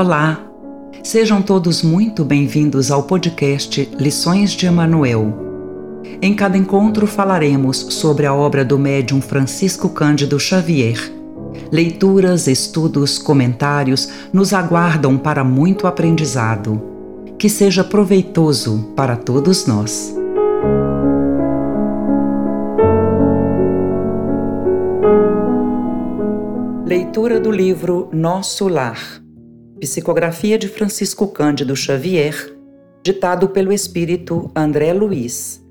Olá! Sejam todos muito bem-vindos ao podcast Lições de Emanuel. Em cada encontro falaremos sobre a obra do médium Francisco Cândido Xavier. Leituras, estudos, comentários nos aguardam para muito aprendizado. Que seja proveitoso para todos nós. Leitura do livro Nosso Lar Psicografia de Francisco Cândido Xavier, ditado pelo espírito André Luiz.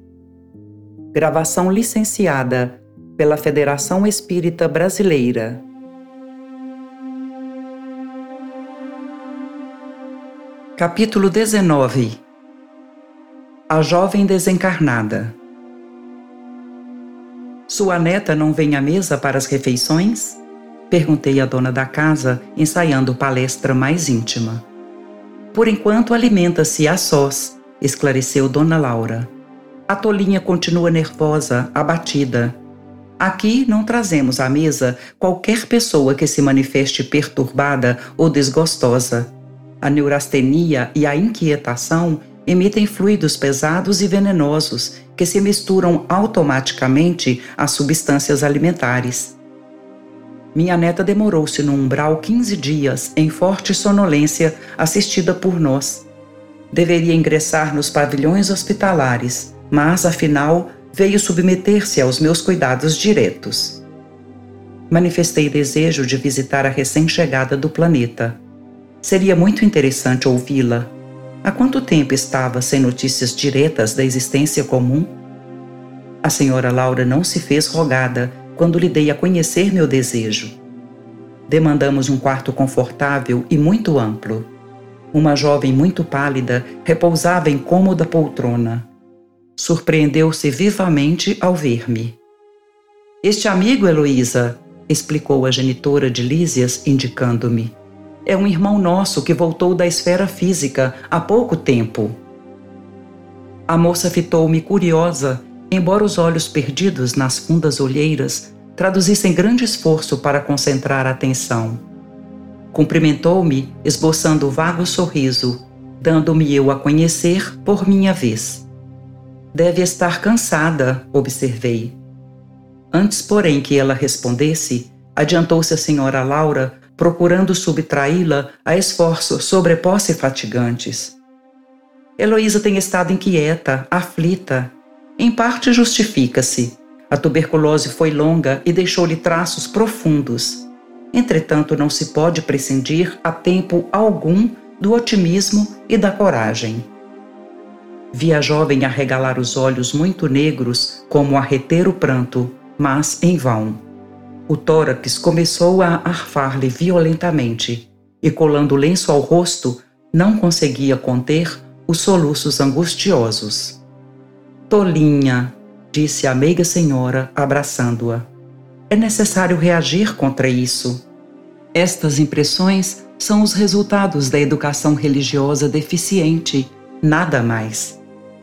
Gravação licenciada pela Federação Espírita Brasileira. Capítulo 19 A jovem desencarnada. Sua neta não vem à mesa para as refeições? Perguntei à dona da casa, ensaiando palestra mais íntima. Por enquanto alimenta-se a sós, esclareceu Dona Laura. A tolinha continua nervosa, abatida. Aqui não trazemos à mesa qualquer pessoa que se manifeste perturbada ou desgostosa. A neurastenia e a inquietação emitem fluidos pesados e venenosos que se misturam automaticamente às substâncias alimentares. Minha neta demorou-se no umbral 15 dias em forte sonolência, assistida por nós. Deveria ingressar nos pavilhões hospitalares, mas afinal veio submeter-se aos meus cuidados diretos. Manifestei desejo de visitar a recém-chegada do planeta. Seria muito interessante ouvi-la. Há quanto tempo estava sem notícias diretas da existência comum? A senhora Laura não se fez rogada quando lhe dei a conhecer meu desejo. Demandamos um quarto confortável e muito amplo. Uma jovem muito pálida repousava em cômoda poltrona. Surpreendeu-se vivamente ao ver-me. Este amigo, Heloísa, explicou a genitora de Lísias, indicando-me, é um irmão nosso que voltou da esfera física há pouco tempo. A moça fitou-me curiosa embora os olhos perdidos nas fundas olheiras traduzissem grande esforço para concentrar a atenção. Cumprimentou-me, esboçando o vago sorriso, dando-me eu a conhecer por minha vez. Deve estar cansada, observei. Antes, porém, que ela respondesse, adiantou-se a senhora Laura, procurando subtraí-la a esforços sobreposse fatigantes. Heloísa tem estado inquieta, aflita, em parte justifica-se. A tuberculose foi longa e deixou-lhe traços profundos. Entretanto, não se pode prescindir a tempo algum do otimismo e da coragem. Vi a jovem arregalar os olhos muito negros, como a reter o pranto, mas em vão. O tórax começou a arfar-lhe violentamente, e colando o lenço ao rosto, não conseguia conter os soluços angustiosos. Tolinha, disse a meiga senhora, abraçando-a. É necessário reagir contra isso. Estas impressões são os resultados da educação religiosa deficiente, nada mais.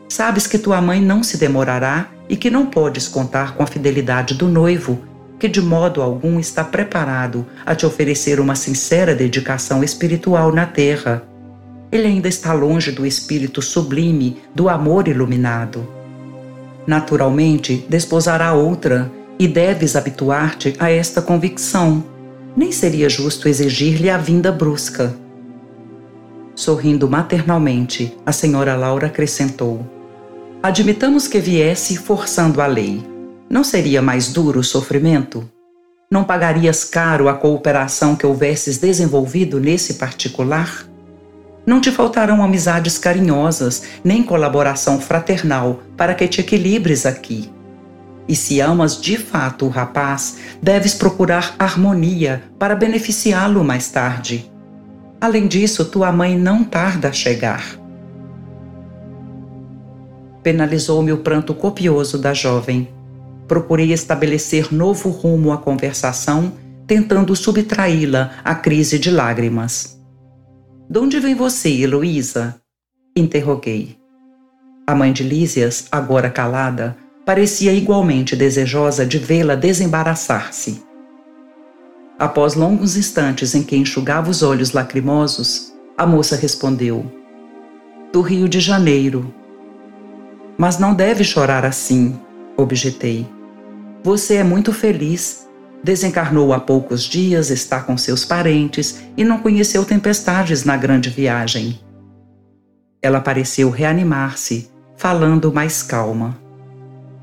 Sabes que tua mãe não se demorará e que não podes contar com a fidelidade do noivo, que de modo algum está preparado a te oferecer uma sincera dedicação espiritual na terra. Ele ainda está longe do espírito sublime do amor iluminado naturalmente desposará outra e deves habituar-te a esta convicção. Nem seria justo exigir-lhe a vinda brusca. Sorrindo maternalmente, a senhora Laura acrescentou: Admitamos que viesse forçando a lei. Não seria mais duro o sofrimento? Não pagarias caro a cooperação que houvesses desenvolvido nesse particular? Não te faltarão amizades carinhosas, nem colaboração fraternal para que te equilibres aqui. E se amas de fato o rapaz, deves procurar harmonia para beneficiá-lo mais tarde. Além disso, tua mãe não tarda a chegar. Penalizou-me o pranto copioso da jovem. Procurei estabelecer novo rumo à conversação, tentando subtraí-la à crise de lágrimas. De onde vem você, Heloísa? Interroguei. A mãe de Lísias, agora calada, parecia igualmente desejosa de vê-la desembaraçar-se. Após longos instantes em que enxugava os olhos lacrimosos, A moça respondeu: Do Rio de Janeiro. Mas não deve chorar assim, objetei. Você é muito feliz. Desencarnou há poucos dias, está com seus parentes e não conheceu tempestades na grande viagem. Ela pareceu reanimar-se, falando mais calma.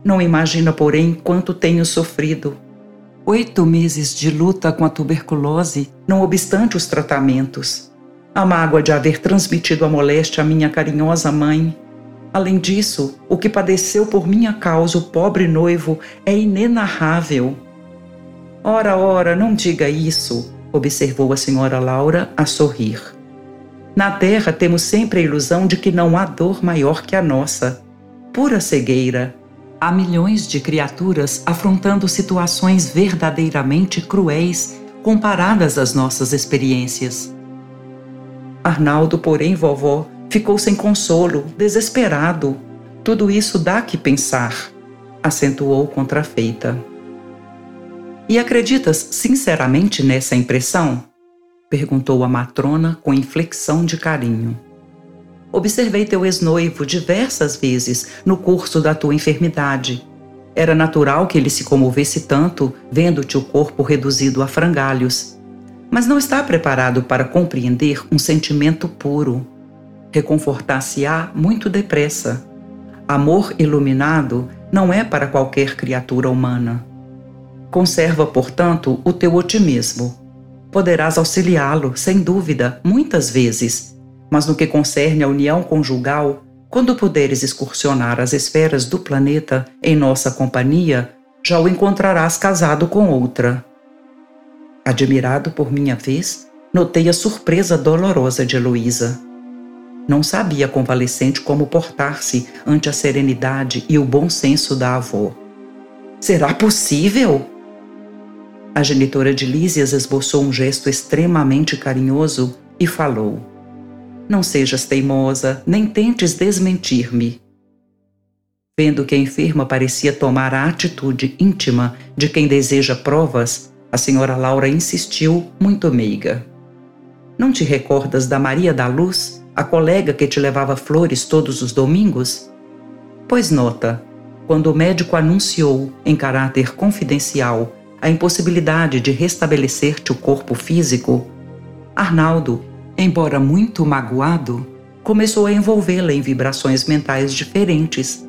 Não imagina, porém, quanto tenho sofrido. Oito meses de luta com a tuberculose, não obstante os tratamentos. A mágoa de haver transmitido a moléstia à minha carinhosa mãe. Além disso, o que padeceu por minha causa o pobre noivo é inenarrável. Ora, ora, não diga isso, observou a senhora Laura a sorrir. Na terra temos sempre a ilusão de que não há dor maior que a nossa. Pura cegueira Há milhões de criaturas afrontando situações verdadeiramente cruéis comparadas às nossas experiências. Arnaldo, porém, vovó, ficou sem consolo, desesperado. Tudo isso dá que pensar, acentuou contrafeita. E acreditas sinceramente nessa impressão? perguntou a matrona com inflexão de carinho. Observei teu ex-noivo diversas vezes no curso da tua enfermidade. Era natural que ele se comovesse tanto vendo-te o corpo reduzido a frangalhos. Mas não está preparado para compreender um sentimento puro. Reconfortar-se-á muito depressa. Amor iluminado não é para qualquer criatura humana. Conserva, portanto, o teu otimismo. Poderás auxiliá-lo, sem dúvida, muitas vezes, mas no que concerne à união conjugal, quando puderes excursionar as esferas do planeta em nossa companhia, já o encontrarás casado com outra. Admirado por minha vez, notei a surpresa dolorosa de Heloísa. Não sabia convalescente como portar-se ante a serenidade e o bom senso da avó. Será possível? A genitora de Lísias esboçou um gesto extremamente carinhoso e falou: não sejas teimosa, nem tentes desmentir-me. Vendo que a enferma parecia tomar a atitude íntima de quem deseja provas, a senhora Laura insistiu, muito meiga. Não te recordas da Maria da Luz, a colega que te levava flores todos os domingos? Pois nota, quando o médico anunciou, em caráter confidencial, a impossibilidade de restabelecer-te o corpo físico, Arnaldo embora muito magoado, começou a envolvê-la em vibrações mentais diferentes.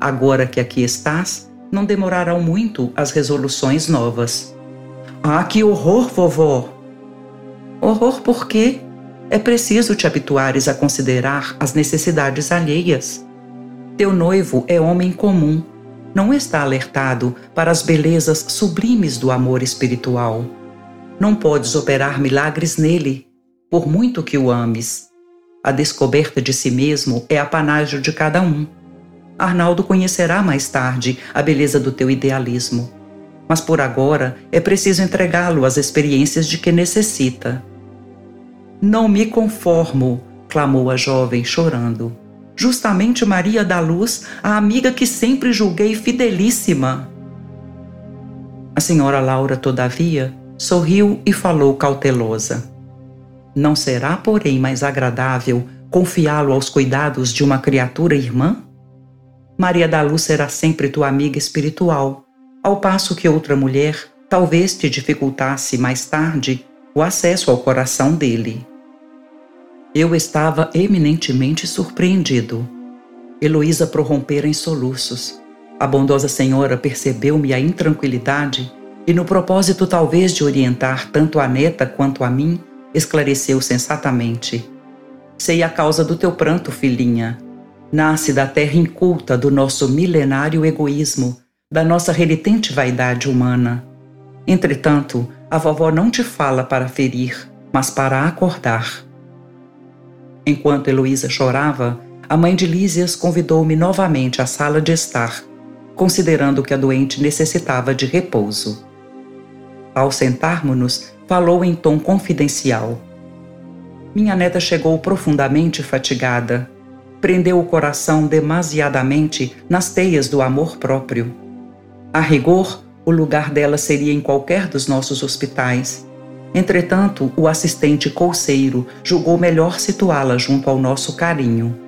Agora que aqui estás, não demorarão muito as resoluções novas. Ah, que horror, vovó! Horror por quê? É preciso te habituares a considerar as necessidades alheias. Teu noivo é homem comum, não está alertado para as belezas sublimes do amor espiritual. Não podes operar milagres nele por muito que o ames. A descoberta de si mesmo é apanágio de cada um. Arnaldo conhecerá mais tarde a beleza do teu idealismo. Mas por agora é preciso entregá-lo às experiências de que necessita. Não me conformo, clamou a jovem, chorando. Justamente Maria da Luz, a amiga que sempre julguei fidelíssima. A senhora Laura, todavia, sorriu e falou cautelosa. Não será, porém, mais agradável confiá-lo aos cuidados de uma criatura irmã? Maria da Luz será sempre tua amiga espiritual, ao passo que outra mulher talvez te dificultasse mais tarde o acesso ao coração dele. Eu estava eminentemente surpreendido. Heloísa prorrompera em soluços. A bondosa senhora percebeu-me a intranquilidade e, no propósito talvez de orientar tanto a neta quanto a mim, esclareceu sensatamente. Sei a causa do teu pranto, filhinha. Nasce da terra inculta do nosso milenário egoísmo, da nossa renitente vaidade humana. Entretanto, a vovó não te fala para ferir, mas para acordar. Enquanto Heloísa chorava, a mãe de Lísias convidou-me novamente à sala de estar, considerando que a doente necessitava de repouso. Ao sentarmos-nos, falou em tom confidencial. Minha neta chegou profundamente fatigada. Prendeu o coração demasiadamente nas teias do amor próprio. A rigor, o lugar dela seria em qualquer dos nossos hospitais. Entretanto, o assistente colseiro julgou melhor situá-la junto ao nosso carinho.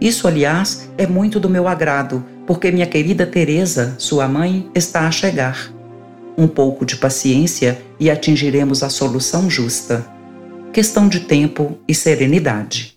Isso, aliás, é muito do meu agrado, porque minha querida Teresa, sua mãe, está a chegar. Um pouco de paciência e atingiremos a solução justa. Questão de tempo e serenidade.